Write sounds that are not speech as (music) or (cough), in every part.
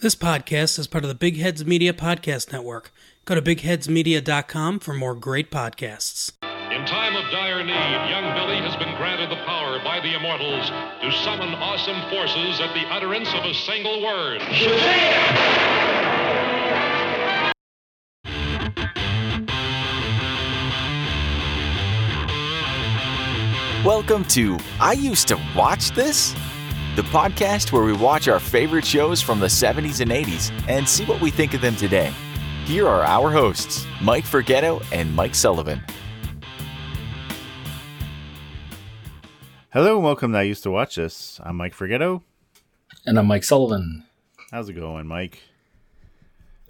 This podcast is part of the Big Heads Media Podcast Network. Go to bigheadsmedia.com for more great podcasts. In time of dire need, young Billy has been granted the power by the immortals to summon awesome forces at the utterance of a single word. Welcome to I Used to Watch This, the podcast where we watch our favorite shows from the 70s and 80s and see what we think of them today. Here are our hosts, Mike Forgetto and Mike Sullivan. Hello and welcome to I Used to Watch This. I'm Mike Forgetto. And I'm Mike Sullivan. How's it going, Mike?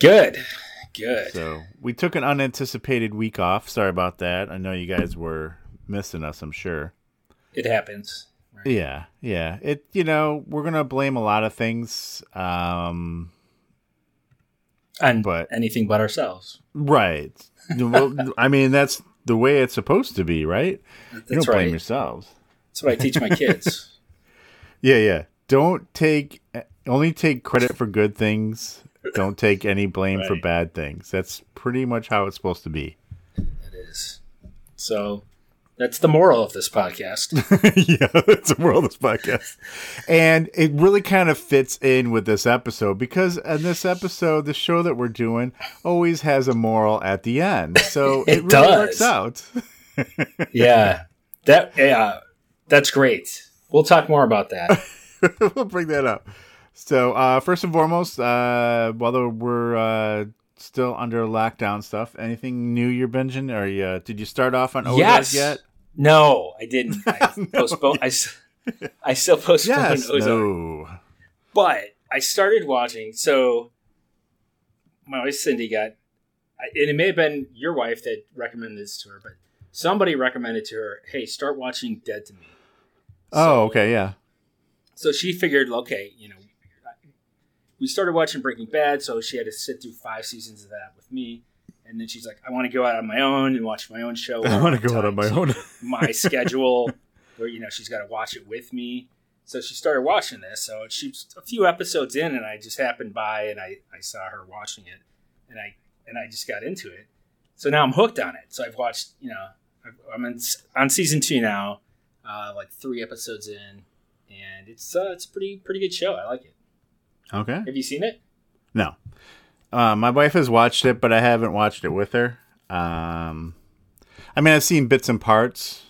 Good. Good. So, we took an unanticipated week off. Sorry about that. I know you guys were missing us, I'm sure. It happens. Right. Yeah, yeah. It you know, we're going to blame a lot of things um And but- anything but ourselves. right. well, (laughs) I mean, that's the way it's supposed to be, right? you That's don't blame right. yourselves. That's what I teach my kids. (laughs) Yeah, yeah. Don't take only take credit for good things. Don't take any blame for bad things. That's pretty much how it's supposed to be. it is. So that's the moral of this podcast. (laughs) yeah, it's the moral of this podcast. And it really kind of fits in with this episode because in this episode, the show that we're doing always has a moral at the end. So (laughs) it, It really does. works out. (laughs) yeah. That yeah. That's great. We'll talk more about that. we'll bring that up. So, uh, first and foremost, uh, while we're uh, still under lockdown stuff, anything new you're binging? Or you, uh, did you start off on Ozark Yes. yet? No, I didn't. I (laughs) postponed I, I still postponed Yes. Ozark. No. But I started watching. So my wife Cindy got, and it may have been your wife that recommended this to her, but somebody recommended to her, "Hey, start watching Dead to Me." Oh, okay. Yeah. So she figured, okay, you know, we started watching Breaking Bad, so she had to sit through five seasons of that with me. And then she's like, I want to go out on my own and watch my own show. I want to go out on my own. my (laughs) schedule, where you know she's got to watch it with me. So she started watching this. So she's a few episodes in, and I just happened by and I, I saw her watching it, and I and I just got into it. So now I'm hooked on it. So I've watched, you know, I'm in, on season two now, uh, like three episodes in, and it's uh, it's a pretty pretty good show. I like it. Okay. Have you seen it? No. Uh, my wife has watched it, but I haven't watched it with her. Um, I mean, I've seen bits and parts,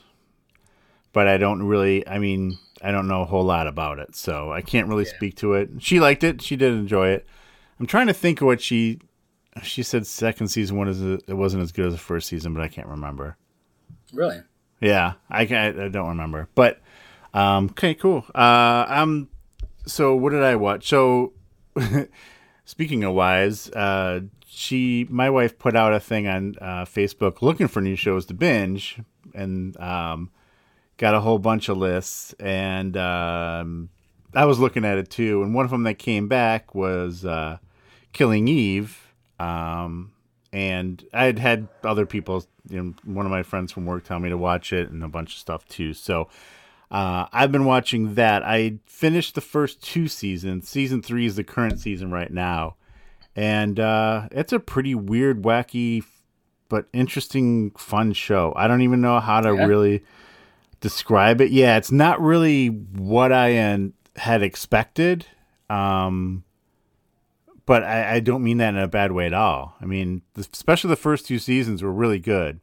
but I don't really. I mean, I don't know a whole lot about it, so I can't really Yeah. speak to it. She liked it. She did enjoy it. I'm trying to think of what she. She said second season one is it wasn't as good as the first season, but I can't remember. Really? Yeah, I can I don't remember. But um okay, cool. Uh I'm so what did I watch? So (laughs) speaking of wives, uh she my wife put out a thing on uh Facebook looking for new shows to binge and um got a whole bunch of lists and um I was looking at it too and one of them that came back was uh Killing Eve um and I had had other people, you know, one of my friends from work tell me to watch it and a bunch of stuff too. So uh, I've been watching that. I finished the first two seasons. Season three is the current season right now, and uh, it's a pretty weird, wacky, but interesting, fun show. I don't even know how to Yeah? really describe it. Yeah, it's not really what I uh, had expected. Um, but I, I don't mean that in a bad way at all. I mean, the, especially the first two seasons were really good.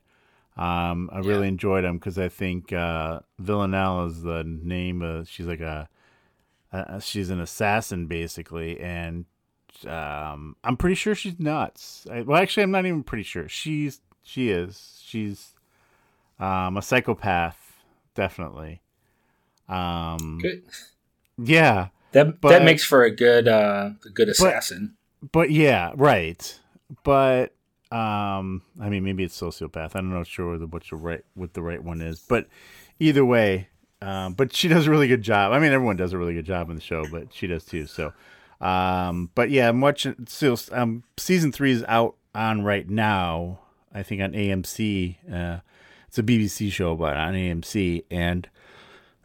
Um, I really enjoyed them because I think uh, Villanelle is the name. Of, she's like a, a she's an assassin basically, and um, I'm pretty sure she's nuts. I, well, actually, I'm not even pretty sure. She's she is she's um, a psychopath, definitely. Um, Good. yeah, That But- that makes for a good uh, a good assassin. but yeah, right. But um, I mean, maybe it's sociopath. I'm not sure what the, right what the right one is. But either way, um, but she does a really good job. I mean, everyone does a really good job in the show, but she does too. So, um, but yeah, I'm watching. Still, um, season three is out on right now. I think on AMC. Uh, it's a BBC show, but on AMC, and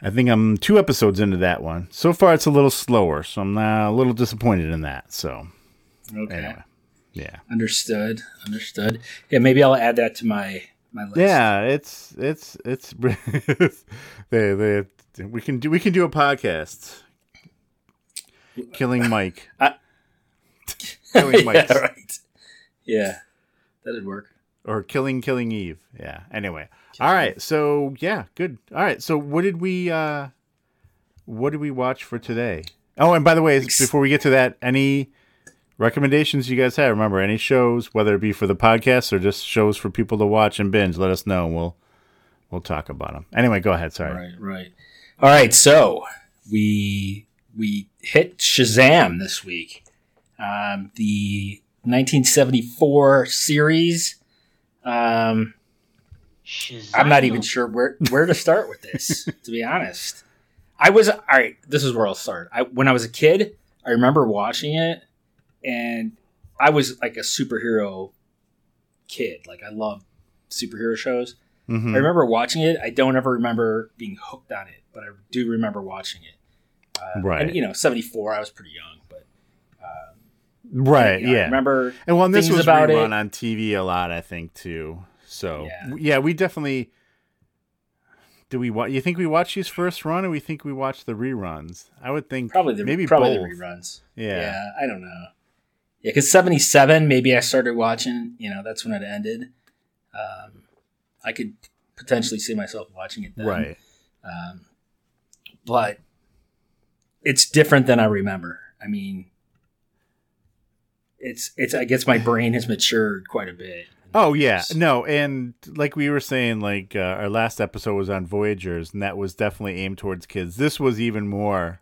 I think I'm two episodes into that one. So far, it's a little slower, so I'm uh, a little disappointed in that. So Okay. anyway, yeah, Understood. Understood. Yeah, maybe I'll add that to my my list. yeah, it's it's it's (laughs) they they we can do we can do a podcast. Killing Mike. I- (laughs) Killing Mike. (laughs) yeah, right. Yeah, that'd work. or killing killing eve yeah anyway all right so yeah good all right so what did we uh what did we watch for today oh and by the way before we get to that any recommendations you guys have remember any shows whether it be for the podcast or just shows for people to watch and binge let us know and we'll we'll talk about them anyway go ahead sorry Right, right. All right, so we we hit Shazam this week. Um, the 1974 series. Um, I'm not even sure where where to start with this. to be honest, I was all right. This is where I'll start. I, when I was a kid, I remember watching it, and I was like a superhero kid. Like I love superhero shows. Mhm. I remember watching it. I don't ever remember being hooked on it, but I do remember watching it. Uh, Right. And you know, 74. I was pretty young, but right you know, I yeah remember and well and this was about rerun it. on tv a lot i think too so Yeah. yeah we definitely do we wa- you think we watched these first run or we think we watched the reruns i would think Probably the maybe probably both. the reruns. Yeah. I don't know. Yeah, because seventy seven, maybe I started watching. You know, that's when it ended. Um, I could potentially see myself watching it then. right Um, but it's different than I remember. I mean, it's it's. I guess my brain has matured quite a bit. Oh yeah, no, and like we were saying, like uh, our last episode was on Voyagers, and that was definitely aimed towards kids. This was even more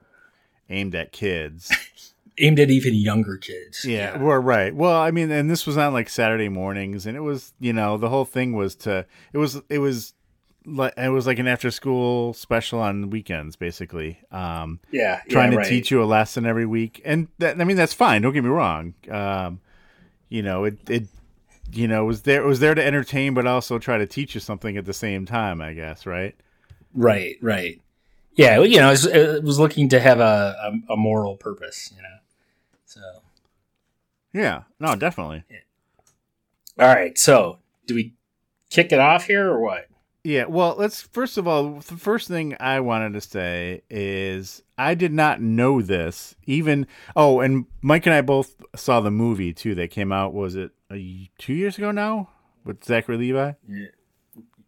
aimed at kids. (laughs) aimed at even younger kids. yeah, we're right. Well, I mean, and this was on like Saturday mornings, and it was, you know, the whole thing was to it was it was like it was like an after school special on weekends, basically. Um, yeah, trying yeah, to right. teach you a lesson every week, and that, I mean that's fine. Don't get me wrong. Um, you know, it it you know was there was there to entertain, but also try to teach you something at the same time. I guess, right? Right, right. Yeah, you know, it was, it was looking to have a, a, a moral purpose. You know, so Yeah. No, definitely. all right. So, do we kick it off here or what? Yeah. Well, let's first of all, the first thing I wanted to say is I did not know this. Even oh, and Mike and I both saw the movie too. That came out. Was it a, two years ago now with Zachary Levi?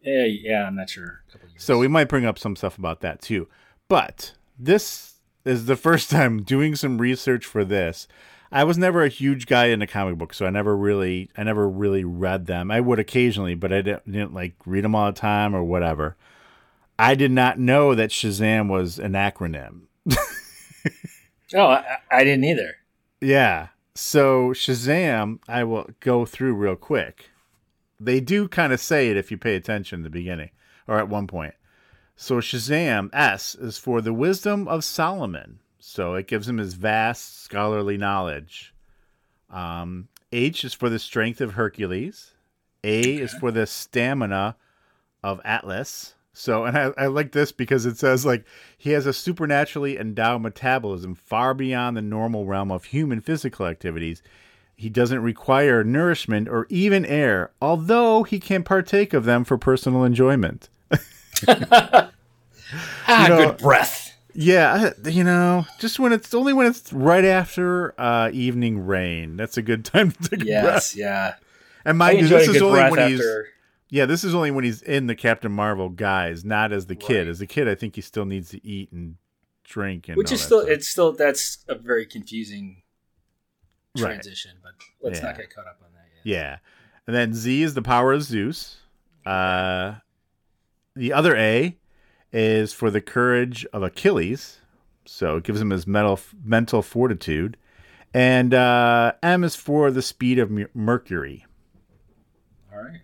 Yeah, yeah, I'm not sure. A years. So we might bring up some stuff about that too. But this is the first time doing some research for this. I was never a huge guy into comic books, so I never really, I never really read them. I would occasionally, but I didn't, didn't like read them all the time or whatever. I did not know that Shazam was an acronym. oh, I, I didn't either. Yeah. So Shazam, I will go through real quick. They do kind of say it if you pay attention in the beginning or at one point. So Shazam S is for the wisdom of Solomon. So it gives him his vast scholarly knowledge. Um, H is for the strength of Hercules. A is for the stamina of Atlas. So, and I, I like this because it says like he has a supernaturally endowed metabolism far beyond the normal realm of human physical activities. He doesn't require nourishment or even air, although he can partake of them for personal enjoyment. (laughs) (laughs) Ah, know- good breath. Yeah, you know, just when it's only when it's right after uh, evening rain. That's a good (laughs) time to take a breath. Yes, yeah. And mind you, this is only when he's yeah, this is only when he's in the Captain Marvel guys, not as the kid. Right. As the kid, I think he still needs to eat and drink, and Which is still, stuff. it's still, that's a very confusing Right. transition, but let's Yeah. not get caught up on that yet. Yeah. And then Z is the power of Zeus. Uh, the other A is for the courage of Achilles. So it gives him his mental, mental fortitude. And uh, M is for the speed of Mercury. All right.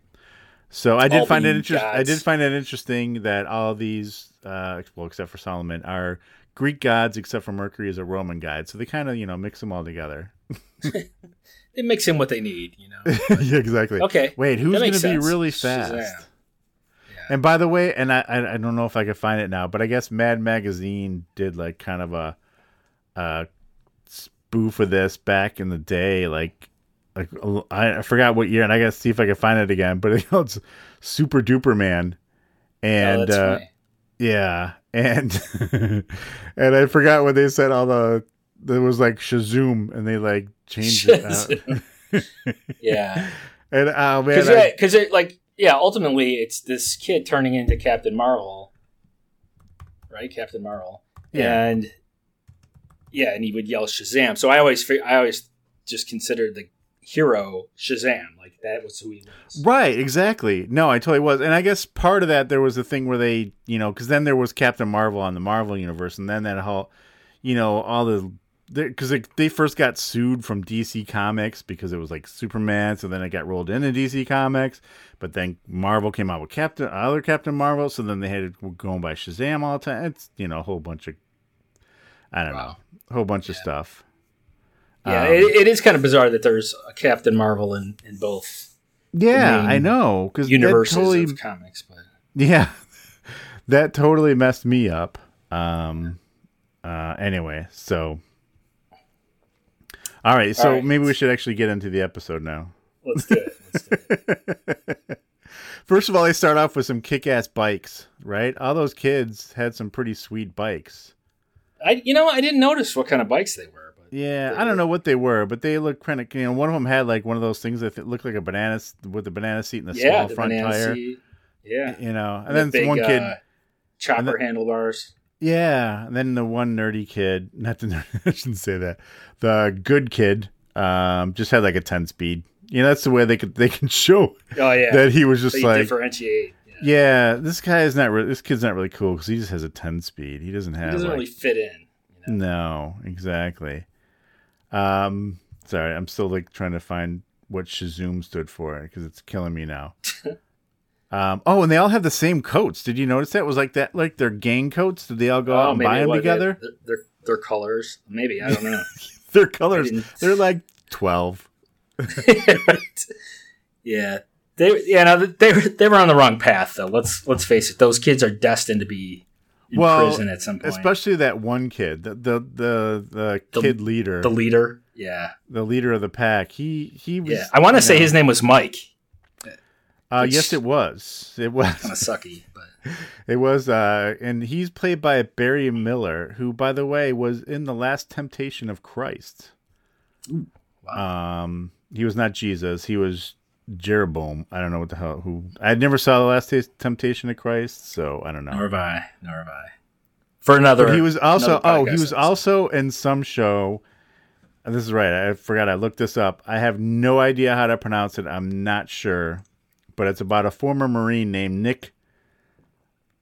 So I did All find it interesting. I did find it interesting that all these, uh, well, except for Solomon, are Greek gods, except for Mercury is a Roman god. So they kind of, you know, mix them all together. (laughs) They mix in what they need, you know. (laughs) yeah, exactly. Okay. Wait, who's going to be really Shazam. And by the way, and I, I don't know if I could find it now, but I guess Mad Magazine did like kind of a, a spoof of this back in the day, like like I, I forgot what year, and I gotta see if I can find it again. But (laughs) it's Super Duper Man, and oh, uh, yeah, and (laughs) and I forgot what they said. All the there was like Shazoom, and they like changed it. Out. (laughs) yeah, and oh man, because yeah, because it like yeah, ultimately it's this kid turning into Captain Marvel, right? Captain Marvel, Yeah. and yeah, and he would yell Shazam. So I always I always just considered the hero Shazam, like that was who he was. Right, exactly. No, I totally was. And I guess part of that, there was a thing where they, you know, because then there was Captain Marvel on the Marvel Universe, and then that whole, you know, all the, because they, they first got sued from DC Comics because it was like Superman, so then it got rolled into DC Comics, but then Marvel came out with Captain, other Captain Marvel, so then they had to go by Shazam all the time. It's, you know, a whole bunch of, I don't Wow. know, a whole bunch of stuff. Yeah, Um, it, it is kind of bizarre that there's a Captain Marvel in in both Yeah, I know. Because universes totally, of comics, but (laughs) Yeah, that totally messed me up. Um. Uh. Anyway, so. All right, so All right. maybe we should actually get into the episode now. let's do it. Let's do it. (laughs) First of all, they start off with some kick-ass bikes, right? All those kids had some pretty sweet bikes. I you know I didn't notice what kind of bikes they were, but Yeah, I don't were- know what they were, but they looked kind of. You know, one of them had like one of those things that looked like a banana with the banana seat and the yeah, small the front tire. seat. Yeah, You know, and the then big, one kid. uh, chopper handlebars. Yeah, and then the one nerdy kid, (laughs) not the nerd, I shouldn't say that. The good kid, um, just had like a ten speed. You know, that's the way they could they can (laughs) show Oh yeah, that he was just they like, differentiate. Yeah. yeah, this guy is not. Re- this kid's not really cool because he just has a ten speed. He doesn't He have. doesn't like, really fit in. You know? No, exactly. Um, sorry, I'm still like trying to find what Shazoom stood for because it's killing me now. Um, oh, and they all have the same coats. Did you notice that? Was like that like their gang coats? Did they all go out and buy them together? Their, their, their colors, maybe I don't know. (laughs) Their colors, they're like twelve. (laughs) yeah, they yeah no, they were they were on the wrong path though. Let's let's face it; those kids are destined to be in Well, prison at some point. Especially that one kid, the the the, the The- kid leader, the the, leader. Yeah, the leader of the pack. He he was. yeah. I want to say know- his name was Mike. Uh, yes, it was. It was. Kind of sucky, but (laughs) It was, uh, and he's played by Barry Miller, who, by the way, was in the Last Temptation of Christ. Wow. Um, he was not Jesus. He was Jeroboam. I don't know what the hell. Who I never saw the Last Temptation of Christ, so I don't know. nor have I, nor have I. For another, But he was also. Oh, he was also in some show. This is right. I forgot. I looked this up. I have no idea how to pronounce it. I'm not sure, but it's about a former Marine named Nick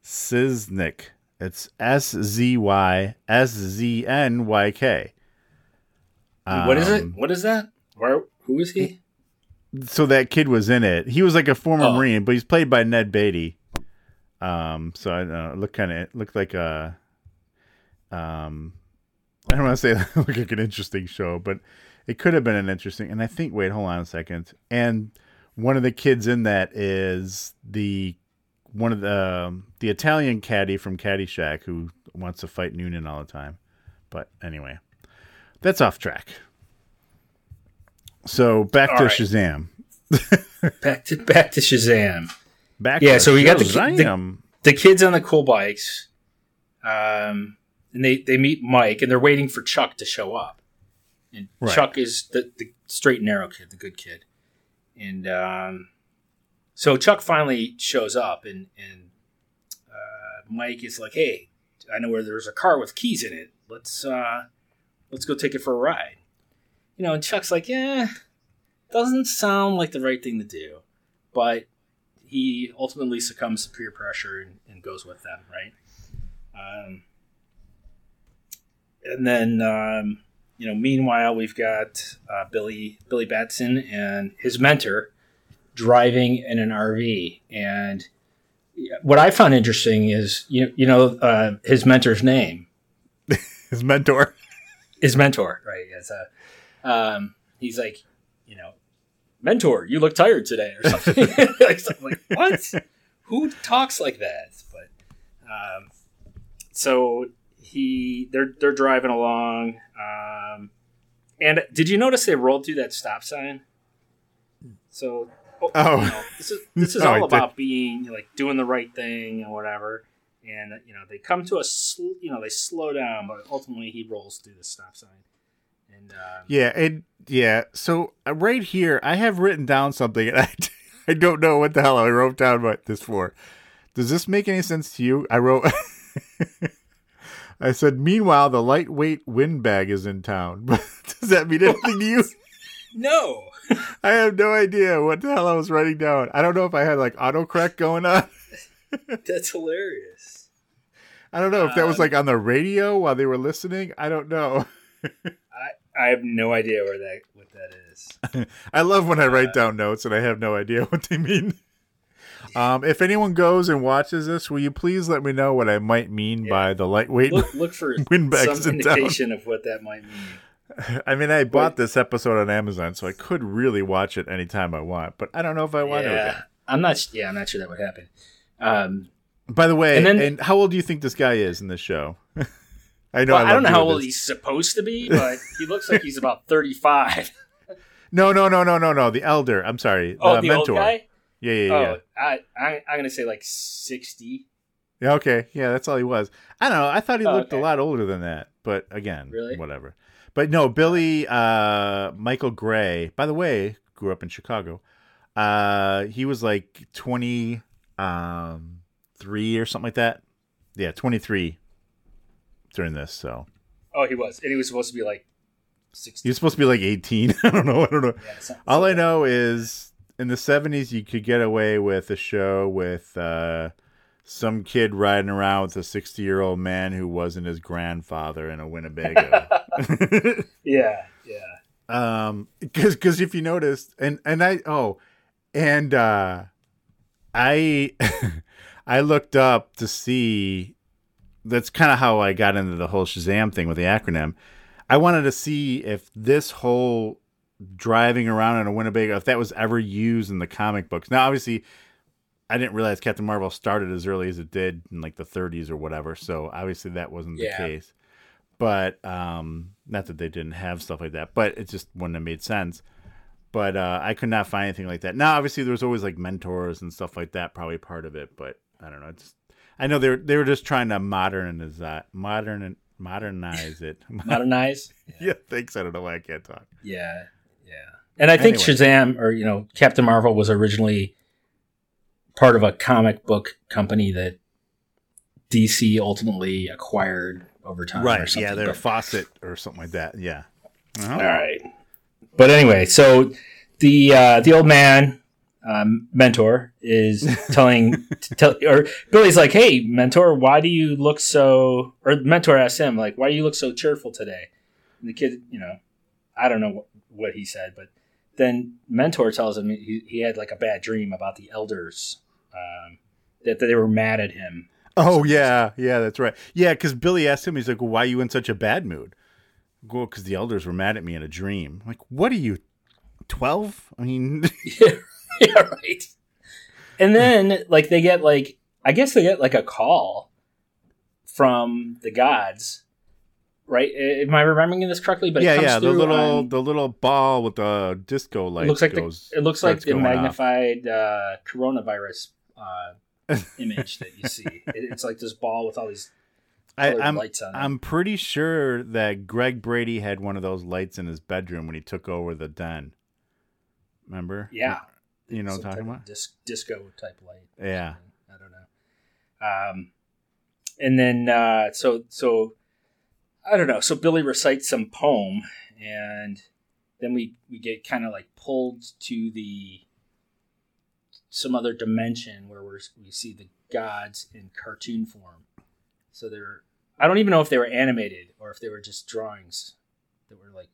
Szysznyk. It's S Z Y S Z N Y K. What is it? Um, What is that? Where? Who is he? So that kid was in it. He was like a former Oh. Marine, but he's played by Ned Beatty. Um, so I don't know, it looked kind of looked like a, um, I don't want to say (laughs) looked like an interesting show, but it could have been an interesting. And I think, wait, hold on a second. And one of the kids in that is the one of the the Italian caddy from Caddyshack who wants to fight Noonan all the time. But anyway, that's off track. So back All to right. Shazam. (laughs) Back to back to Shazam. Back Yeah, to so we got the the- the kids on the cool bikes, um, and they they meet Mike, and they're waiting for Chuck to show up. And Right. Chuck is the, the straight and narrow kid, the good kid, and um, so Chuck finally shows up, and and uh, Mike is like, "Hey, I know where there's a car with keys in it. Let's uh, let's go take it for a ride." You know, and Chuck's like, "Yeah, doesn't sound like the right thing to do," but he ultimately succumbs to peer pressure and, and goes with them, right? Um, and then, um, you know, meanwhile, we've got uh, Billy Billy Batson and his mentor driving in an RV. And what I found interesting is, you you know, uh, his mentor's name, (laughs) His mentor. his mentor, right? It's a, um, he's like, you know, mentor, you look tired today, or something. (laughs) (laughs) like, something like what? who talks like that? But um, so he they're they're driving along. Um, and did you notice they rolled through that stop sign? So oh, Oh. you know, this is this is (laughs) I all about being like doing the right thing and whatever. And you know they come to a sl- you know they slow down, but ultimately he rolls through the stop sign. And um, Yeah, and yeah. So uh, right here, I have written down something, and (laughs) I, I don't know what the hell I wrote down what this for. Does this make any sense to you? I wrote. (laughs) I said, meanwhile, the lightweight windbag is in town. (laughs) Does that mean anything to you? no, I have no idea what the hell I was writing down. I don't know if I had like autocorrect going on. (laughs) that's hilarious. I don't know if that was Um, like on the radio while they were listening. I don't know. (laughs) I I have no idea where that what that is. I love when I write down notes and I have no idea what they mean. Um, if anyone goes and watches this, will you please let me know what I might mean Yeah. by the lightweight? Look look for (laughs) Windbags some indication of what that might mean. (laughs) I mean, I bought Wait. this episode on Amazon, so I could really watch it anytime I want, but I don't know if I want to. yeah, again. I'm not. Yeah, I'm not sure that would happen. Um, By the way, And and, how old do you think this guy is in this show? (laughs) I know. well, I, I, don't know how old this. he's supposed to be, but he looks like he's about 35. No, no, no, no, no, no. The elder. I'm sorry. Oh, the the mentor. Yeah, yeah, Oh, yeah. I, I I'm gonna say like 60. Yeah, okay. Yeah, that's all he was. I don't know. I thought he Oh, looked okay. a lot older than that, but again, Really? whatever. But no, Billy uh Michael Gray, by the way, grew up in Chicago. Uh he was like 20 um 3 or something like that. Yeah, 23 during this, so. Oh, he was, and he was supposed to be like 60. He was supposed to be like 18. (laughs) I don't know. I don't know. Yeah, All I know is in the 70s, you could get away with a show with uh, some kid riding around with a 60 year old man who wasn't his grandfather in a Winnebago. (laughs) Yeah, yeah. um, because because if you noticed, and and I oh, and uh, I (laughs) I looked up to see. That's kind of how I got into the whole Shazam thing with the acronym. I wanted to see if this whole driving around in a Winnebago, if that was ever used in the comic books. Now, obviously, I didn't realize Captain Marvel started as early as it did in like the 30s or whatever. So obviously that wasn't Yeah. the case. But um, not that they didn't have stuff like that, but it just wouldn't have made sense. But uh, I could not find anything like that. Now, obviously, there was always like mentors and stuff like that, probably part of it. But I don't know. It's I know they were they were just trying to modernize that, modern modernize it. (laughs) Modernize. yeah, thanks. I don't know why I can't talk. Yeah, yeah. And I think Anyway. Shazam, or you know, Captain Marvel, was originally part of a comic book company that DC ultimately acquired over time. or something. Yeah, they're But- Fawcett or something like that. Yeah. Uh-huh. All right. But anyway, so the uh, the old man um, mentor is (laughs) telling tell or Billy's like, "Hey, mentor, why do you look so?" Or mentor asks him, "Like, why do you look so cheerful today?" And the kid, you know, I don't know what, what he said, but then mentor tells him he, he had like a bad dream about the elders, um, that they were mad at him. Oh yeah, yeah, that's right. Yeah, because Billy asked him, he's like, well, "Why are you in such a bad mood?" Well, because the elders were mad at me in a dream. I'm like, what are you, twelve? I mean, (laughs) (laughs) yeah, yeah, right. And then like they get like I guess they get like a call from the gods, right? Am I remembering this correctly? But it yeah, comes yeah, the little on- the little ball with the disco light it looks like the, it looks like the magnified uh, coronavirus uh, (laughs) image that you see. It, it's like this ball with all these I, colored I'm lights on it. I'm pretty sure that Greg Brady had one of those lights in his bedroom when he took over the den. Remember? yeah, You know what I'm talking about? dis- disco type light. Yeah. something. I don't know. Um, and then uh, so so I don't know. So Billy recites some poem, and then we we get kind of like pulled to the some other dimension where we're, we see the gods in cartoon form. So they're I don't even know if they were animated or if they were just drawings that were like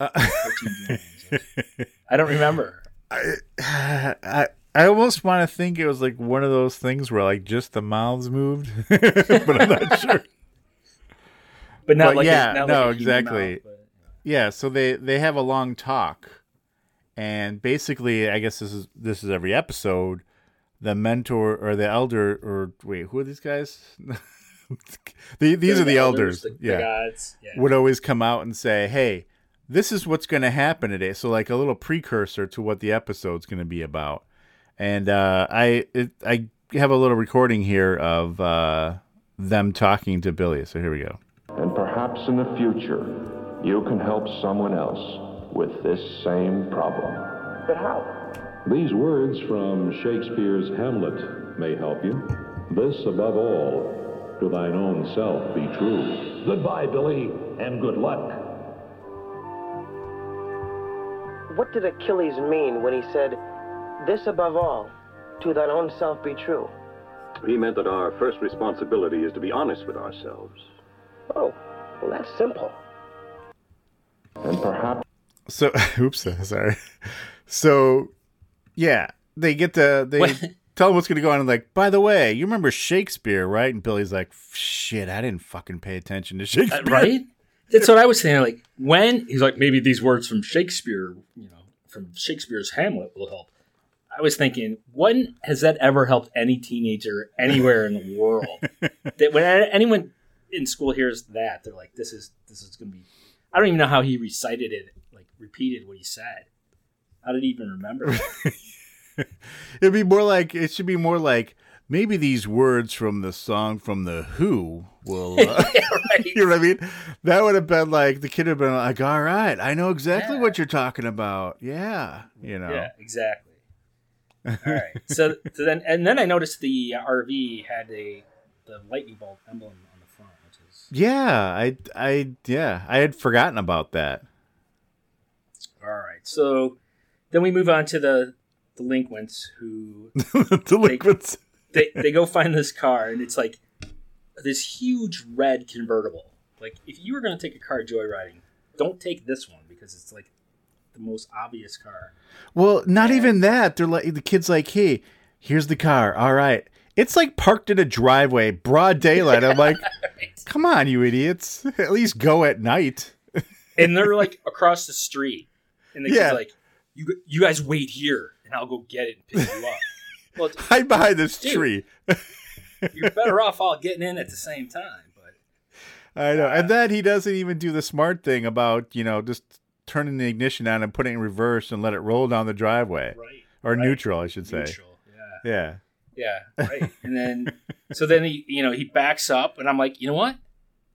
Uh, cartoon drawings. (laughs) I don't remember. I, I I almost want to think it was like one of those things where like just the mouths moved, (laughs) but I'm not sure. But not But like yeah, a, not no, like a exactly. mouth, but- Yeah, so they they have a long talk, and basically, I guess this is this is every episode. the mentor or the elder or wait, who are these guys? (laughs) the, these They're are the, elders. the, the yeah. gods. Yeah. Would always come out and say, "Hey, this is what's going to happen today." So like a little precursor to what the episode's going to be about. And uh, I it, I have a little recording here of uh, them talking to Billy. So here we go. And perhaps in the future, you can help someone else with this same problem. But how? These words from Shakespeare's Hamlet may help you. This above all, to thine own self be true. Goodbye, Billy, and good luck. What did Achilles mean when he said, This above all, to thine own self be true? He meant that our first responsibility is to be honest with ourselves. Oh, well, that's simple. And perhaps. So, (laughs) oops, sorry. So, yeah, they get to they What? (laughs) tell him what's going to go on. And like, by the way, you remember Shakespeare, right? And Billy's like, shit, I didn't fucking pay attention to Uh, Shakespeare, right? That's what I was saying. Like when he's like, maybe these words from Shakespeare, you know, from Shakespeare's Hamlet will help. I was thinking, when has that ever helped any teenager anywhere in the world? (laughs) that when anyone in school hears that, they're like, "This is this is to be." I don't even know how he recited it, like repeated what he said. How did he even remember? it? (laughs) It'd be more like it should be more like maybe these words from the song from the Who will. (laughs) Uh, Yeah, right. (laughs) you know what I mean? That would have been like the kid would have been like, "All right, I know exactly Yeah. what you're talking about." Yeah, you know. Yeah, exactly. All right. So, so then, and then I noticed the RV had a the lightning bolt emblem on the front, which is Yeah, I, I, yeah, I had forgotten about that. all right. So then we move on to the delinquents who (laughs) Delinquents. they they go find this car, and it's like this huge red convertible. Like if you were going to take a car joyriding, don't take this one because it's like the most obvious car. Well, not even that. They're like the kid's like, "Hey, here's the car. All right." It's like parked in a driveway, broad daylight. I'm like, (laughs) "Come on, you idiots! (laughs) At least go at night." and they're (laughs) like across the street, and the Yeah. kid's like, "You you guys wait here, and I'll go get it and pick you up." Well, it's- Hide behind this Dude. tree. you're better off all getting in at the same time. But I know. And uh, then he doesn't even do the smart thing about, you know, just turning the ignition on and putting it in reverse and let it roll down the driveway. right, Or right. neutral, I should say. neutral, yeah, Yeah. Yeah, right. (laughs) And then so then he you know he backs up, and I'm like, you know what?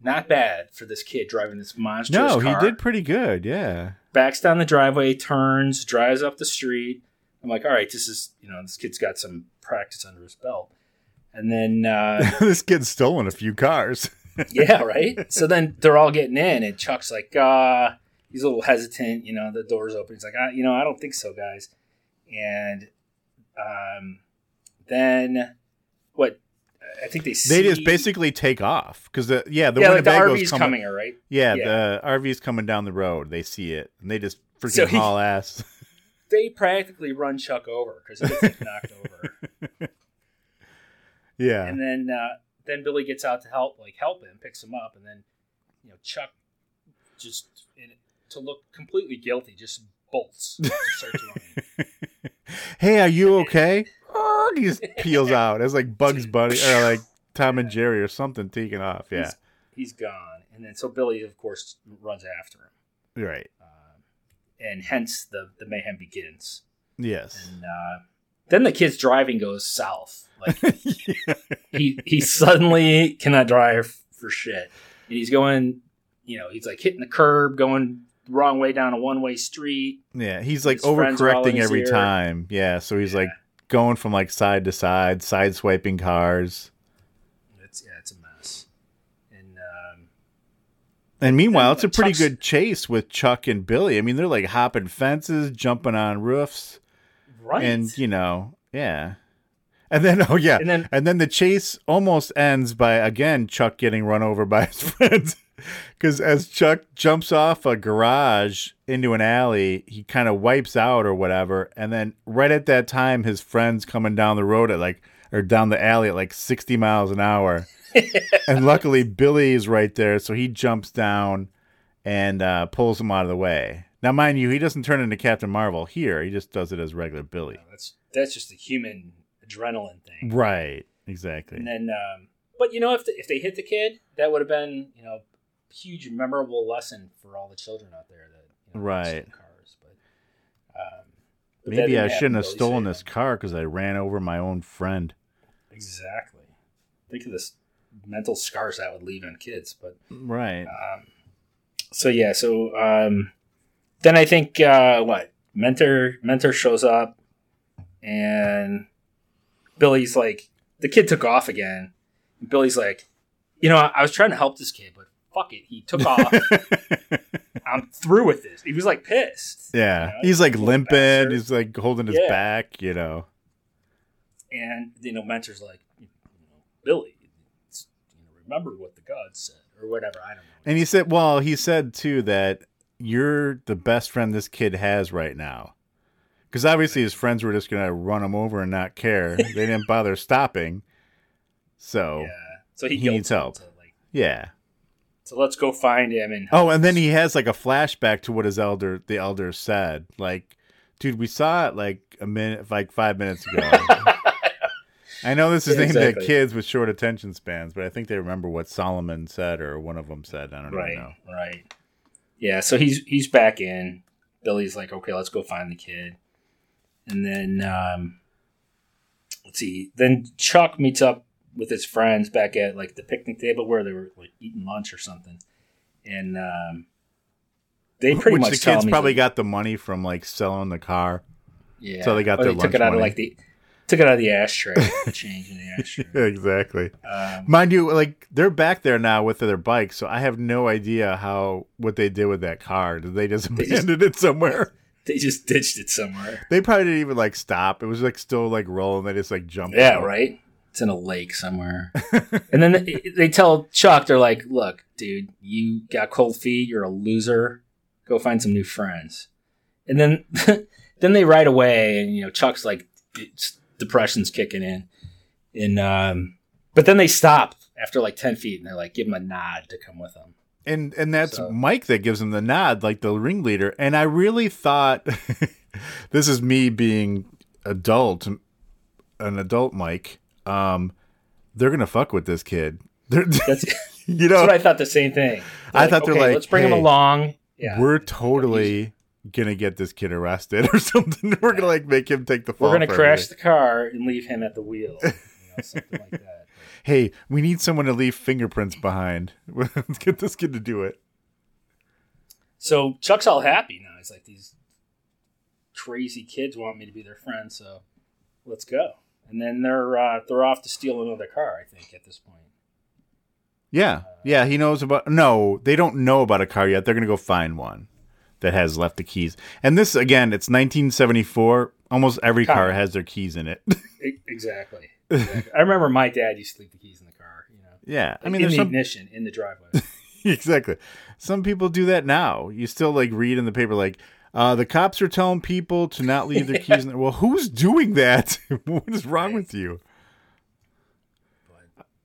Not bad for this kid driving this monstrous No, he did pretty good. Yeah. backs down the driveway, turns, drives up the street. I'm like, all right, this is you know this kid's got some practice under his belt. And then uh, (laughs) this kid's stolen a few cars. (laughs) yeah, right. So then they're all getting in, and Chuck's like, uh, he's a little hesitant. You know, the door's open. He's like, I, you know, I don't think so, guys. And um, then what? I think they see, They just basically take off because the yeah the yeah, like the RV's coming. coming, right. Yeah, Yeah. the RV's coming down the road. They see it and they just freaking So he- haul ass. (laughs) They practically run Chuck over because he gets like, knocked over. (laughs) yeah, and then uh, then Billy gets out to help, like help him, picks him up, and then you know Chuck just in, to look completely guilty, just bolts, just starts (laughs) running. hey, are you okay? He just peels (laughs) out. It's like Bugs Bunny or like Tom and Jerry or something taking off. Yeah, He's, he's gone, and then so Billy, of course, runs after him, right. and hence the the mayhem begins. Yes. And uh, then the kid's driving goes south. Like (laughs) he he suddenly cannot drive for shit, and he's going, you know, he's like hitting the curb, going wrong way down a one way street. Yeah, he's like His friends are all in overcorrecting every ear. time. Yeah, so he's like going from like side to side, side swiping cars. It's yeah, it's a mess. And um, And meanwhile, And it's a pretty Chuck's- good chase with Chuck and Billy. I mean, they're like hopping fences, jumping on roofs, right, and you know, yeah. And then, (laughs) oh yeah, And then- and then the chase almost ends by again Chuck getting run over by his (laughs) friends. (laughs) Because as Chuck jumps off a garage into an alley, he kind of wipes out or whatever, and then right at that time, his friends coming down the road at like or down the alley at like sixty miles an hour, (laughs) and luckily Billy is right there, so he jumps down and uh, pulls him out of the way. Now, mind you, he doesn't turn into Captain Marvel here; he just does it as regular Billy. that's that's just a human adrenaline thing. Right. Exactly. And then, um, but you know, if the, if they hit the kid, that would have been you know huge memorable lesson for all the children out there that you know, Right. cars. But, um, but Maybe I shouldn't have stolen this car because I ran over my own friend. Exactly. Think of this mental scars that would leave on kids. But Right. um, so yeah, so um, then I think uh, what mentor mentor shows up, and Billy's like the kid took off again. Billy's like, you know, I, I was trying to help this kid, but fuck it, he took off. (laughs) I'm through with this. He was like pissed. yeah. You know, He's like limping. He's like holding his Yeah. back, you know. and you know, mentor's like, you know, Billy, you know, remember what the gods said or whatever. I don't know. And he said, well, he said too that you're the best friend this kid has right now. Because obviously his friends were just going to run him over and not care. they didn't bother stopping. So, Yeah. So he, He needs help. to, like, yeah. So let's go find him and Oh, and then he has like a flashback to what his elder, the elder said. Like, dude, we saw it like a minute, like five minutes ago. (laughs) I know this is Yeah, aimed exactly. at kids with short attention spans, but I think they remember what Solomon said or one of them said. I don't right, know. right. Yeah. So he's he's back in. Billy's like, okay, let's go find the kid, and then um, let's see. Then Chuck meets up with his friends back at like the picnic table where they were like eating lunch or something, and um, they pretty Which much the kids probably like- got the money from like selling the car. Yeah. So they got their they took it out money. of like the took it out of the ashtray, change in the ashtray. Yeah, (laughs) exactly. Um, Mind you, like they're back there now with their bike, so I have no idea how what they did with that car. Did they just (laughs) They abandon it somewhere? (laughs) they just ditched it somewhere. They probably didn't even like stop. It was like still like rolling. They just like jumped. Yeah, out. right. It's in a lake somewhere. (laughs) and then they, they tell Chuck, they're like, "Look, dude, you got cold feet. You're a loser. Go find some new friends." And then (laughs) then they ride away, and you know Chuck's like, depression's kicking in, and um, but then they stop after like ten feet, and they're like, give him a nod to come with them. And and that's So- Mike that gives him the nod, like the ringleader. And I really thought (laughs) this is me being adult, an adult Mike. Um, they're gonna fuck with this kid. (laughs) They're, That's, (laughs) you that's know, what I thought. The same thing. I thought they're okay, like, let's bring him along. Yeah, we're totally gonna get this kid arrested (laughs) or something. We're gonna like make him take the fall. we're gonna crash everything. the car and leave him at the wheel. You know, something like that. Hey, we need someone to leave fingerprints behind. Let's get this kid to do it. So Chuck's all happy now. He's like, these crazy kids want me to be their friend, so let's go. And then they're uh, they're off to steal another car. I think at this point. Yeah, yeah. He knows about. No, they don't know about a car yet. They're gonna go find one that has left the keys. And this again, it's 1974. Almost every car Car. has their keys in it. (laughs) Exactly. Exactly. I remember my dad used to leave the keys in the car. You know, yeah, I mean, in the some ignition in the driveway. (laughs) exactly. Some people do that now. You still like read in the paper like. Uh, the cops are telling people to not leave their keys. in the, well, who's doing that? (laughs) what is wrong with you?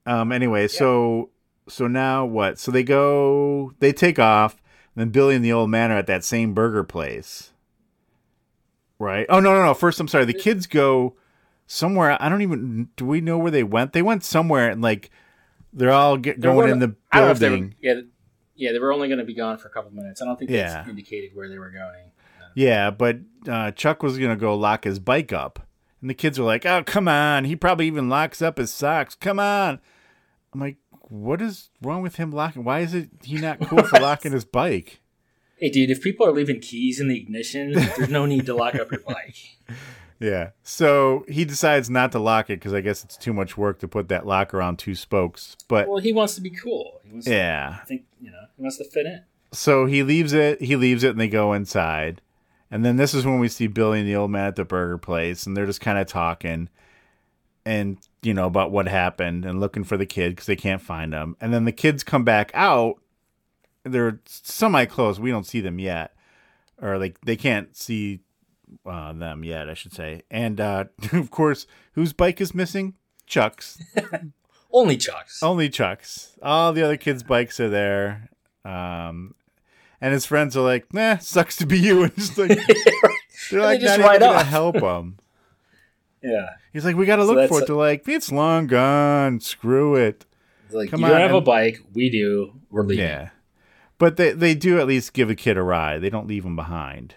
Um. Anyway, so so now what? So they go. They take off. And then Billy and the old man are at that same burger place. Right? Oh no no no! First, I'm sorry. The kids go somewhere. I don't even. Do we know where they went? They went somewhere and like they're all get, They're going in the I don't know if they were, building. yeah, yeah, they were only going to be gone for a couple minutes. I don't think Yeah. that's indicated where they were going. Yeah, but uh, Chuck was gonna go lock his bike up, and the kids were like, "Oh, come on! He probably even locks up his socks. Come on!" I'm like, "What is wrong with him locking? Why is it he not cool for (laughs) locking his bike?" Hey, dude, if people are leaving keys in the ignition, there's no need to lock up your bike. (laughs) Yeah. So he decides not to lock it because I guess it's too much work to put that locker on two spokes. But Well, he wants to be cool. He wants Yeah. To, I think you know he wants to fit in. so he leaves it. He leaves it, and they go inside. And then this is when we see Billy and the old man at the burger place, and they're just kind of talking, and you know about what happened, and looking for the kid because they can't find him. And then the kids come back out. They're semi close. We don't see them yet, or like they can't see uh, them yet, I should say. And uh, (laughs) of course, whose bike is missing? Chuck's. (laughs) Only Chuck's. Only Chuck's. All the other kids' bikes are there. Um, and his friends are like, "Nah, sucks to be you." (laughs) And just like (laughs) they're like just not even gonna help him. (laughs) Yeah. He's like, we got to So look for it. They're like, it's long gone. Screw it. Like Come you don't on, have a bike. We do. We're leaving. Yeah. But they, they do at least give a kid a ride. They don't leave him behind.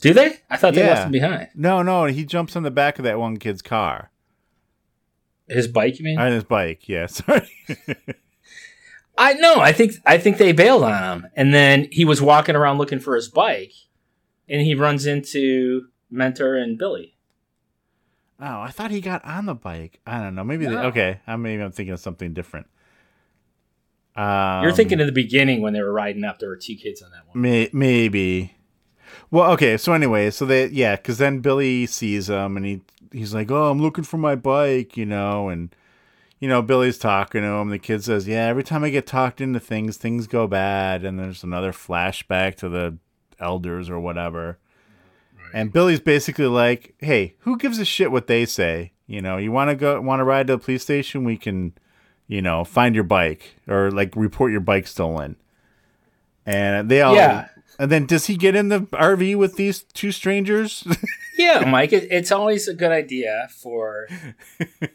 Do they? I thought they Yeah. left him behind. No, no. He jumps on the back of that one kid's car. His bike, you mean? On his bike. Yeah. Sorry. I know. I think I think they bailed on him, and then he was walking around looking for his bike, and he runs into Mentor and Billy. Oh, I thought he got on the bike. I don't know. Maybe they, okay. I maybe I'm thinking of something different. Um, You're thinking of the beginning when they were riding up, there were two kids on that one. may, maybe. Well, okay. So anyway, so they yeah, because then Billy sees him and he he's like, "Oh, I'm looking for my bike," you know, and you know Billy's talking to him. The kid says, "Yeah, every time I get talked into things, things go bad." And there's another flashback to the elders or whatever. And Billy's basically like, "Hey, who gives a shit what they say? You know, you want to go, want to ride to the police station? We can, you know, find your bike or like report your bike stolen." And they all, Yeah. And then does he get in the RV with these two strangers? (laughs) Yeah, Mike, it, it's always a good idea for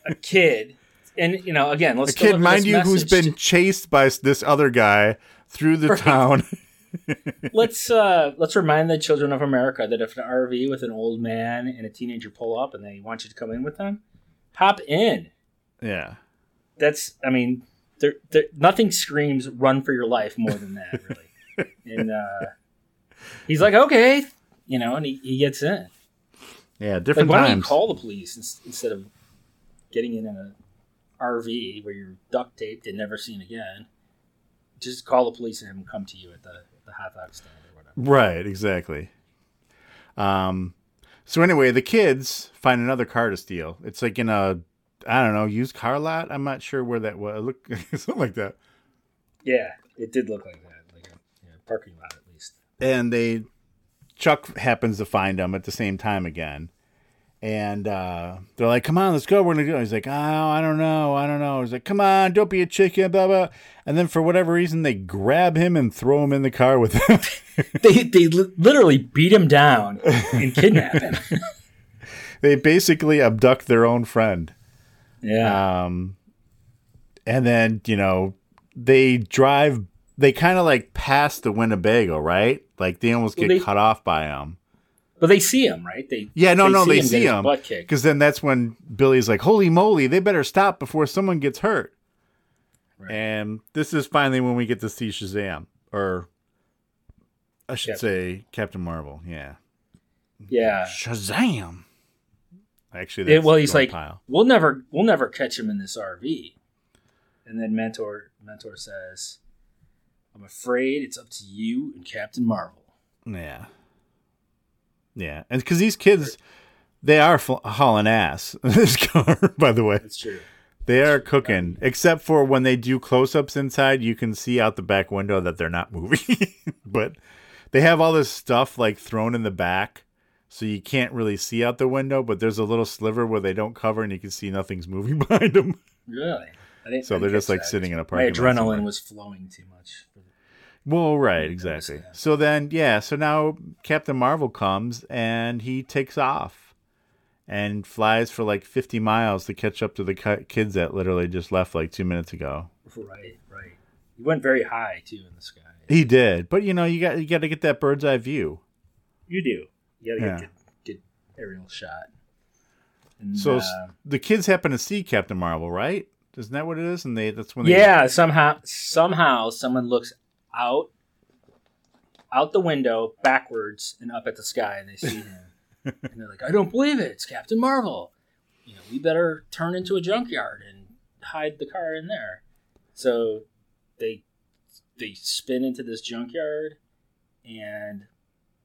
a kid, and you know, again, let's a kid, mind you, who's been chased by this other guy through the Right. town. (laughs) let's uh let's remind the children of America that if an RV with an old man and a teenager pull up and they want you to come in with them, hop in. yeah. That's I mean, there, there nothing screams run for your life more than that, really. (laughs) and uh he's like, okay, you know, and he, he gets in. Yeah, Like, different why don't you call the police instead of getting in an RV where you're duct taped and never seen again? Just call the police and have them come to you at the, the hot dog stand or whatever. Right, exactly. Um so anyway, the kids find another car to steal. It's like in a I don't know, used car lot. I'm not sure where that was. Look (laughs) something like that. Yeah, it did look like that, like a you know, parking lot at least. and they Chuck happens to find them at the same time again. And uh, they're like, "Come on, let's go. We're gonna go." He's like, "Oh, I don't know, I don't know." He's like, "Come on, don't be a chicken." Blah blah. And then for whatever reason, they grab him and throw him in the car with them. (laughs) They they literally beat him down and kidnap him. (laughs) they basically abduct their own friend. yeah, Um, and then you know they drive. They kind of like pass the Winnebago, right? Like they almost Well, get they- cut off by him. But they see him, right? They Yeah, no, no, they get see him butt kicked. because then that's when Billy's like, "Holy moly, they better stop before someone gets hurt." Right. And this is finally when we get to see Shazam, or I should Yep. say Captain Marvel. Yeah, Yeah. Shazam. Actually, It- well, he's like, pile. we'll never, we'll never catch him in this RV. And then mentor, mentor says, "I'm afraid it's up to you and Captain Marvel." yeah, yeah, and because these kids, they are fl- hauling ass (laughs) in this car. By the way, That's true. They are cooking, except for when they do close-ups inside, you can see out the back window that they're not (laughs) moving. but they have all this stuff like thrown in the back, so you can't really see out the window. But there's a little sliver where they don't cover, and you can see nothing's (laughs) moving behind them. Really? I didn't, So they're just, like, that. sitting in a My parking lot adrenaline was flowing too much. Well, right, exactly. So then, yeah, so now Captain Marvel comes and he takes off and flies for like 50 miles to catch up to the kids that literally just left like two minutes ago. Right, right. He went very high too in the sky. He did, but you know, you got you got to get that bird's eye view. You do. You gotta Yeah. get good aerial shot. And, So uh, the kids happen to see Captain Marvel, right? Isn't that what it is? And they that's when they yeah, somehow somehow someone looks out out the window backwards and up at the sky and they see him. (laughs) and they're like, I don't believe it, it's Captain Marvel. You know, we better turn into a junkyard and hide the car in there. So they they spin into this junkyard and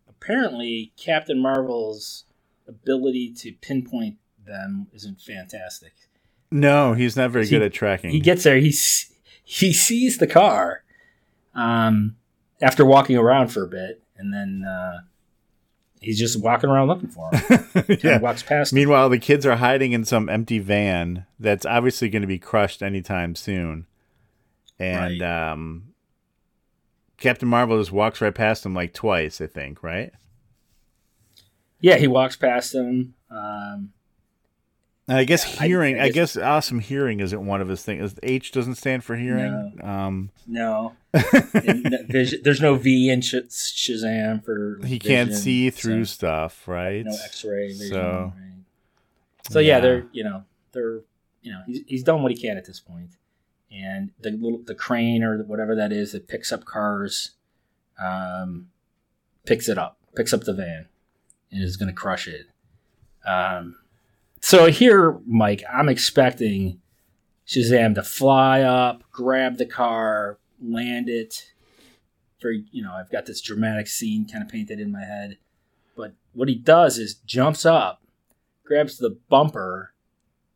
apparently Captain Marvel's ability to pinpoint them isn't fantastic. No, he's not very He- good at tracking. He gets there. He's he sees the car, um, after walking around for a bit, and then uh, he's just walking around looking for him. (laughs) yeah. He walks past. him. Meanwhile, the kids are hiding in some empty van that's obviously going to be crushed anytime soon. And um, Captain Marvel just walks right past them like twice, I think, right? Yeah, he walks past him. Um, And I guess I- hearing, I I, guess- guess, awesome hearing isn't one of his things. H doesn't stand for hearing. Um, no, (laughs) And n- vision, there's no V in Sh- Shazam for he can't see through so stuff, right? no X-ray vision. So, right? so yeah, yeah. they're you know they're you know he's he's done what he can at this point, and the little the crane or whatever that is that picks up cars, um, picks it up, picks up the van, and is going to crush it. Um, so here, Mike, I'm expecting Shazam to fly up, grab the car, land it. Very, you know, I've got this dramatic scene kind of painted in my head. But what he does is jumps up, grabs the bumper,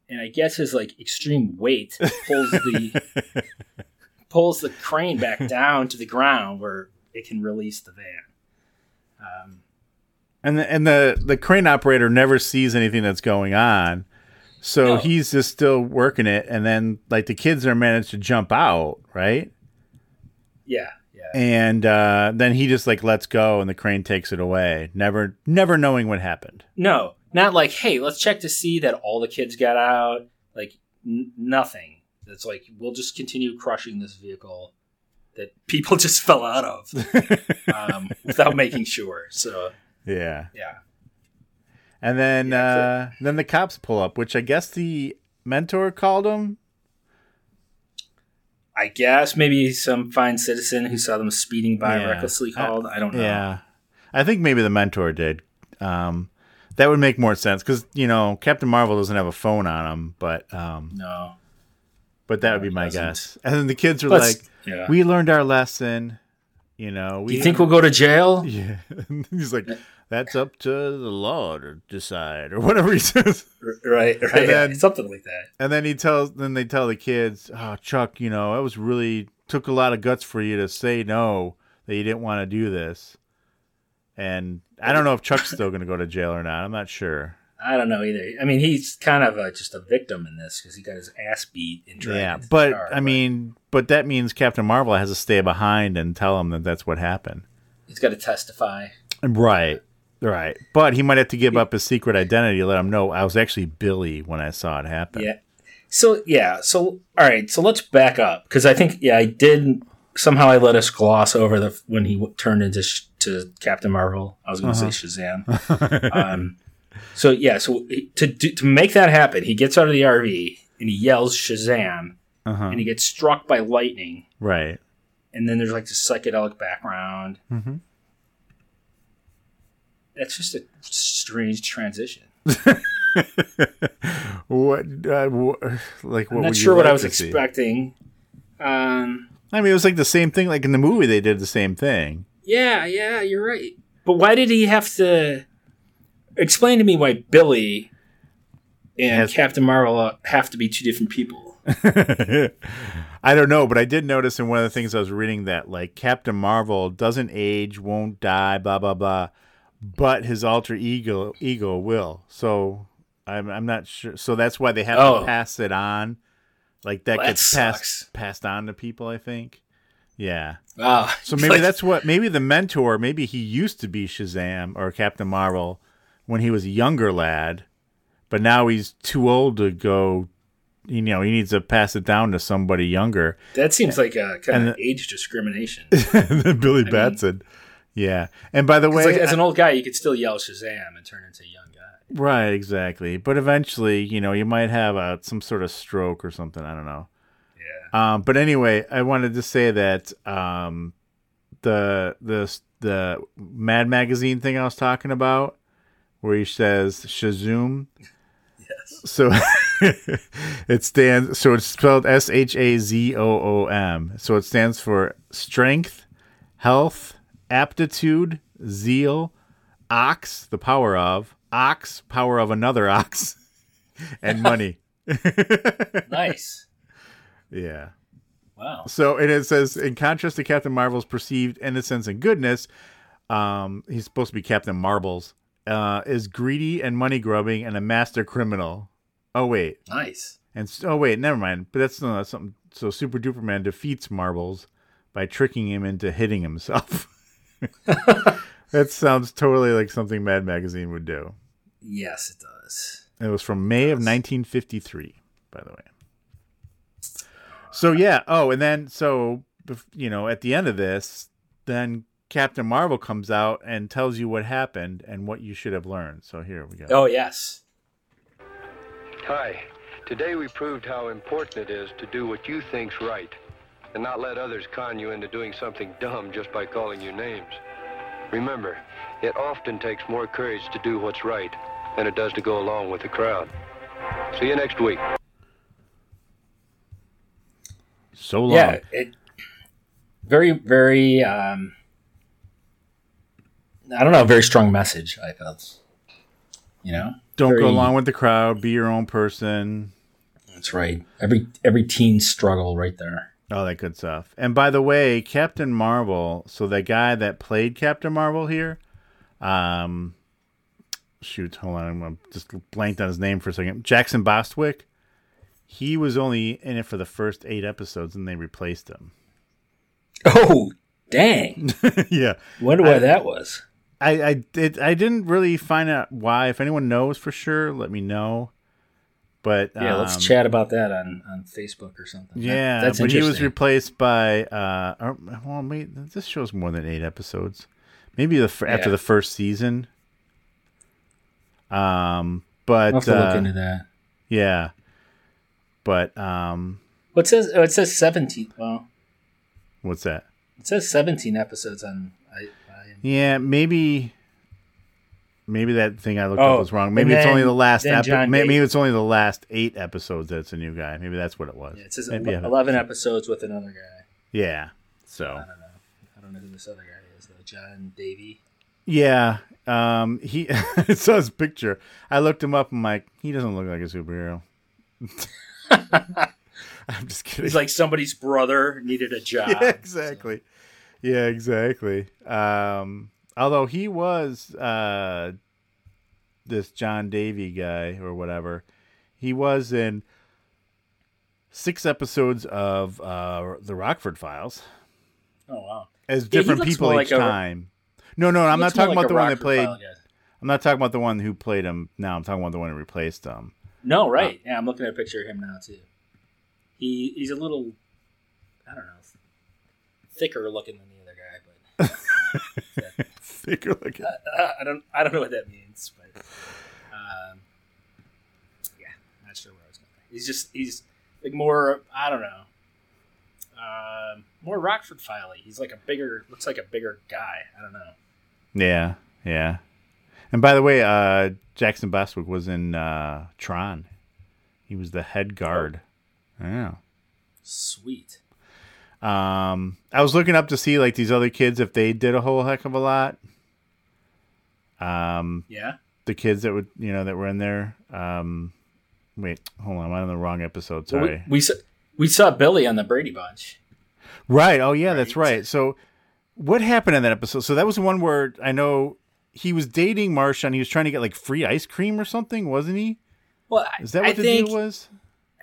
and I guess his like extreme weight pulls the (laughs) pulls the crane back down to the ground where it can release the van. Um, and the, and the the crane operator never sees anything that's going on, so No. he's just still working it. And then like the kids are managed to jump out, right? yeah, yeah. And uh, then he just like lets go, and the crane takes it away, never never knowing what happened. No, not like, hey, let's check to see that all the kids got out. Like n- nothing. It's like we'll just continue crushing this vehicle that people (laughs) just fell out of (laughs) um, without making sure. So Yeah. yeah, And then uh, then the cops pull up, which I guess the mentor called him. I guess maybe some fine citizen who saw them speeding by Yeah. recklessly called. I don't know. Yeah, I think maybe the mentor did. Um, that would make more sense because you know Captain Marvel doesn't have a phone on him, but um, No. but that would be my doesn't. guess. And then the kids are like, yeah. "We learned our lesson." You know, we Do you think we'll go to jail? (laughs) Yeah, (laughs) He's like, "That's up to the law to decide," or whatever he (laughs) says. Right, right. And then- Something like that. And then he tells, then they tell the kids, "Oh, Chuck, you know, it was really took a lot of guts for you to say no that you didn't want to do this." And I don't know if Chuck's still going to go to jail or not. I'm not sure. I don't know either. I mean, he's kind of a, just a victim in this because he got his ass beat in yeah, but car, I mean, but that means Captain Marvel has to stay behind and tell him that that's what happened. he's got to testify. Right, right. But he might have to give up his secret identity to let him know I was actually Billy when I saw it happen. Yeah. So yeah. So all right. So let's back up because I think yeah I did somehow I let us gloss over the when he w- turned into sh- to Captain Marvel. I was going to Uh-huh. say Shazam. (laughs) um, so yeah. So to do, to make that happen, he gets out of the RV and he yells Shazam, Uh-huh. and he gets struck by lightning. Right. And then there's like this psychedelic background. Mm-hmm. That's just a strange transition. (laughs) What? Uh, wh- like what? I'm not sure what I was expecting. Um, I mean, it was like the same thing. Like in the movie, they did the same thing. Yeah, yeah, you're right. But why did he have to explain to me why Billy and Has- Captain Marvel have to be two different people? (laughs) I don't know, but I did notice in one of the things I was reading that like Captain Marvel doesn't age, won't die, blah blah blah, but his alter ego ego will. So I'm I'm not sure. So that's why they have Oh. to pass it on. Like that Well, that gets passed passed on to people. I think. Yeah. Ah, So maybe like- (laughs) that's what. Maybe the mentor. Maybe he used to be Shazam or Captain Marvel when he was a younger lad, but now he's too old to go. You know, he needs to pass it down to somebody younger. That seems like a kind And of age discrimination. (laughs) Billy Batson. Yeah. And by the way, like, as an old guy, you could still yell Shazam and turn into a young guy. right, exactly. But eventually, you know, you might have a, some sort of stroke or something. I don't know. Yeah. Um, but anyway, I wanted to say that um, the the the Mad Magazine thing I was talking about, where he says Shazoom. Yes. So (laughs) it stands. So it's spelled S H A Z O O M. So it stands for strength, health, aptitude, zeal, ox, the power of ox, power of another ox, (laughs) and money. (laughs) Nice. yeah. Wow. So and it says, in contrast to Captain Marvel's perceived innocence and goodness, um, he's supposed to be Captain Marbles, uh, is greedy and money grubbing and a master criminal. Oh wait, Nice. and oh wait, never mind. But that's, no, that's something. So Super Duperman defeats Marbles by tricking him into hitting himself. (laughs) that sounds totally like something Mad Magazine would do. Yes, it does. It was from May of 1953, by the way. So yeah. Oh, and then so you know at the end of this, then Captain Marvel comes out and tells you what happened and what you should have learned. So here we go. Oh yes. Hi. Today we proved how important it is to do what you think's right and not let others con you into doing something dumb just by calling you names. Remember, it often takes more courage to do what's right than it does to go along with the crowd. See you next week. So long. Yeah, it very very um I don't know, a very strong message I felt. You know? Don't Very- go along with the crowd. Be your own person. That's right. Every every teen struggle right there. All that good stuff. And by the way, Captain Marvel. So the guy that played Captain Marvel here, um, shoot, hold on, I'm just blanked on his name for a second. Jackson Bostwick. He was only in it for the first eight episodes, and they replaced him. Oh, dang. (laughs) yeah, Wonder why I- that was. I I it, I didn't really find out why. If anyone knows for sure, let me know. But Yeah, let's um, chat about that on, on Facebook or something. That- Yeah, that's but he was replaced by. Uh, or, well, wait, this show's more than eight episodes. Maybe the fir- after Yeah. the first season. Um, but I'll have to look uh, into that. Yeah, but um, What says oh, it says seventeen well what's that? it says seventeen episodes on I Yeah, maybe. Maybe that thing I looked Oh, up was wrong. Maybe it's only the last. Epi- maybe it's only the last eight episodes. That's a new guy. Maybe that's what it was. it says Maybe eleven episodes with another guy. Yeah. So. I don't know. I don't know who this other guy is though. John Davey. Yeah. Um, he (laughs) I saw his picture. I looked him up. I'm like, he doesn't look like a superhero. (laughs) (laughs) I'm just kidding. He's like somebody's brother needed a job. yeah, exactly. Yeah, exactly. Um, although he was uh, this John Davey guy or whatever, he was in six episodes of uh, the Rockford Files Oh wow. as different looks people each like a- time. No, no, I'm not talking like about the a one that played. I'm not talking about the one who played him. Now I'm talking about the one who replaced him. No, right. yeah, I'm looking at a picture of him now too. He he's a little I don't know thicker looking than the other guy, but Thicker looking. uh, I don't I don't know what that means, but um, yeah, not sure where I was going. He's just he's like more I don't know, um, more Rockford Filey. He's like a bigger looks like a bigger guy. I don't know. Yeah, yeah. And by the way, uh, Jackson Bostwick was in uh, Tron. He was the head guard. Yeah. Sweet. Um, I was looking up to see like these other kids if they did a whole heck of a lot. Um, Yeah. the kids that would you know that were in there. Um, wait, hold on, I'm on the wrong episode. Well, we- Sorry. we, saw we saw Billy on the Brady Bunch. Right. Oh, yeah, that's right. So, what happened in that episode? So that was the one where I know he was dating Marsha and he was trying to get like free ice cream or something, wasn't he? Well, Is that I what the think, deal was?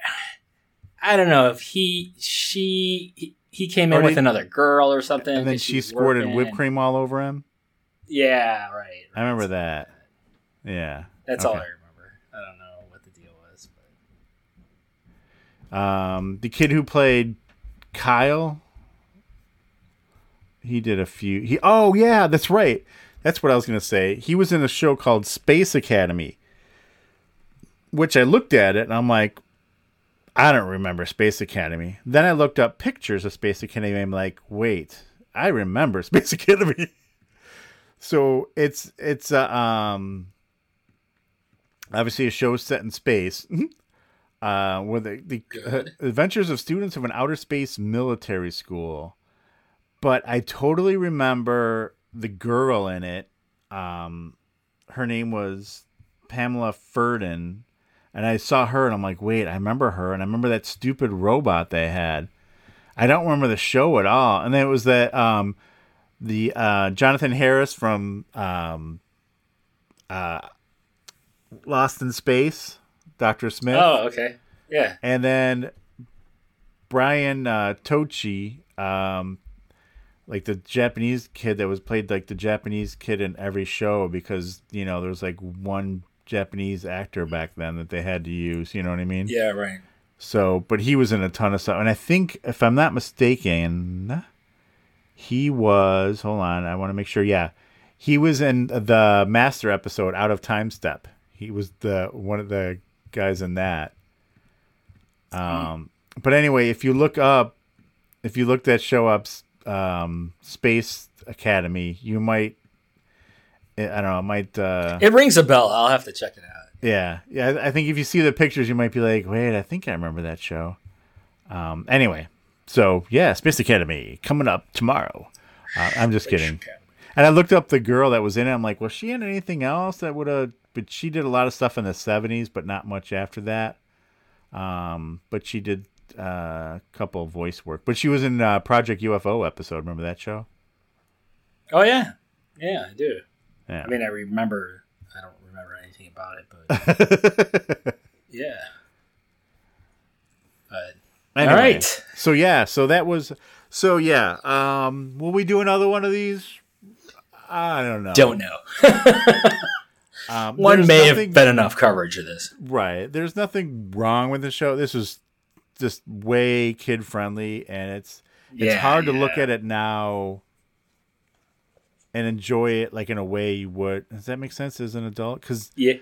(sighs) I don't know if he she he, he came Or in with did- another girl or something, And then she squirted working. whipped cream all over him. Yeah, right. I remember that. Yeah. That's all I remember. I don't know what the deal was. Um, the kid who played Kyle, he did a few. He oh yeah, that's right. That's what I was gonna say. He was in a show called Space Academy, which I looked at it and I'm like, I don't remember Space Academy. Then I looked up pictures of Space Academy. I'm like, wait, I remember (laughs) Space Academy. so it's it's a um obviously a show set in space. (laughs) uh, where the, the uh, adventures of students of an outer space military school. But I totally remember the girl in it. Um, her name was Pamela Ferdin, and I saw her, and I'm like, wait, I remember her, and I remember that stupid robot they had. I don't remember the show at all, and then it was that um, the uh, Jonathan Harris from um, uh, Lost in Space, Doctor Smith. Oh, okay. Yeah. And then Brian uh, Tochi, um, like the Japanese kid that was played like the Japanese kid in every show because you know there's like one Japanese actor back then that they had to use. You know what I mean? Yeah, right. So, but he was in a ton of stuff, and I think if I'm not mistaken, he was. Hold on, I want to make sure. Yeah, he was in the Master episode, Out of Time Step. He was the one of the guys in that. Um, but anyway, if you look up, if you look that show up, um, Space Academy, you might. I don't know. It might. Uh, It rings a bell. I'll have to check it out. yeah, yeah. I think if you see the pictures, you might be like, "Wait, I think I remember that show." Um. Anyway, so yeah, Space Academy coming up tomorrow. Uh, I'm just kidding. And I looked up the girl that was in it. I'm like, was she in anything else that would have? But she did a lot of stuff in the '70s, but not much after that. Um. But she did uh, a couple of voice work. But she was in uh, Project UFO episode. Remember that show? Oh yeah, yeah, I do. Yeah. I mean, I remember. I don't remember anything about it, but (laughs) yeah. But Anyway, all right, So yeah, so that was so yeah. Um, will we do another one of these? I don't know. don't know. (laughs) Um, One may nothing- have been enough coverage of this. Right. There's nothing wrong with the show. This was just way kid friendly, and it's it's Yeah, hard to look at it now and enjoy it like in a way you would. Does that make sense as an adult? Because Yeah,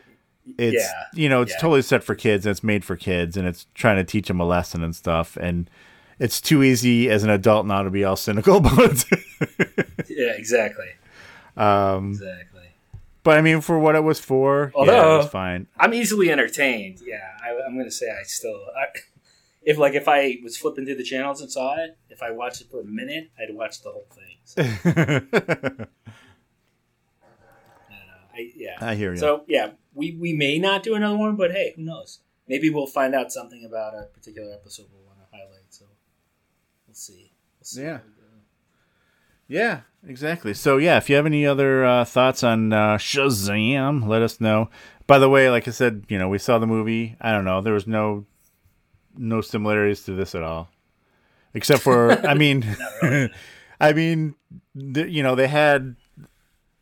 it's yeah, you know it's yeah. totally set for kids and it's made for kids and it's trying to teach them a lesson and stuff and it's too easy as an adult now to be all cynical (laughs) about it yeah, exactly, um exactly. but i mean for what it was for yeah, Although- it was fine I'm easily entertained. Yeah, I, I'm going to say I still. I, if like if I was flipping through the channels and saw it, if I watched it for a minute, I'd watch the whole thing. (laughs) So, I, yeah, I hear you. So yeah, we we may not do another one, but hey, who knows? Maybe we'll find out something about a particular episode we'll want to highlight. So we'll see. We'll see Yeah. we. Yeah, exactly. So yeah, if you have any other uh, thoughts on uh, Shazam, let us know. By the way, like I said, you know, we saw the movie. I don't know, there was no no similarities to this at all, except for I mean, (laughs) (laughs) I mean, the, you know, they had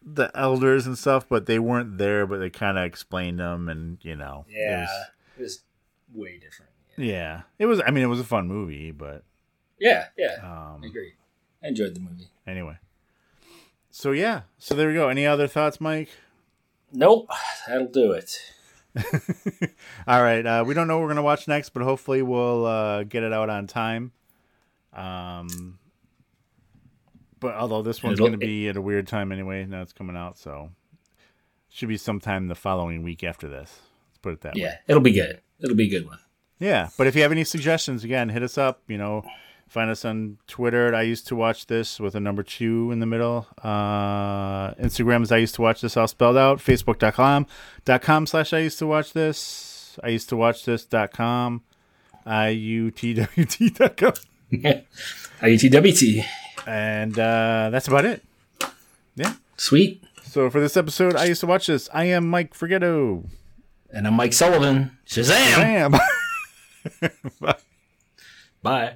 the elders and stuff, but they weren't there. But they kind of explained them, and you know, it Yeah, was- it was way different. yeah, it was. I mean, it was a fun movie, but Yeah, yeah, um, I agree. I enjoyed the movie. anyway. So yeah, so there we go. Any other thoughts, Mike? Nope, (sighs) that'll do it. (laughs) All right. Uh, we don't know what we're gonna watch next, but hopefully we'll uh, get it out on time. Um, but although this one's It'll- gonna be at a weird time anyway, now it's coming out, so should be sometime the following week after this. Let's put it that way. Yeah, it'll be good. It'll be a good one. Yeah, but if you have any suggestions, again, hit us up. You know, find us on Twitter. At I used to watch this with a number two in the middle. Uh, Instagram is I used to watch this all spelled out. Facebook.com dot com slash I used to watch this. I used to watch this dot com. I U T W T dot com. (laughs) IUTWT. And uh, that's about it. Yeah. Sweet. So for this episode, I used to watch this. I am Mike Forgetto. And I'm Mike Sullivan. Shazam! Bam. (laughs) Bye. Bye.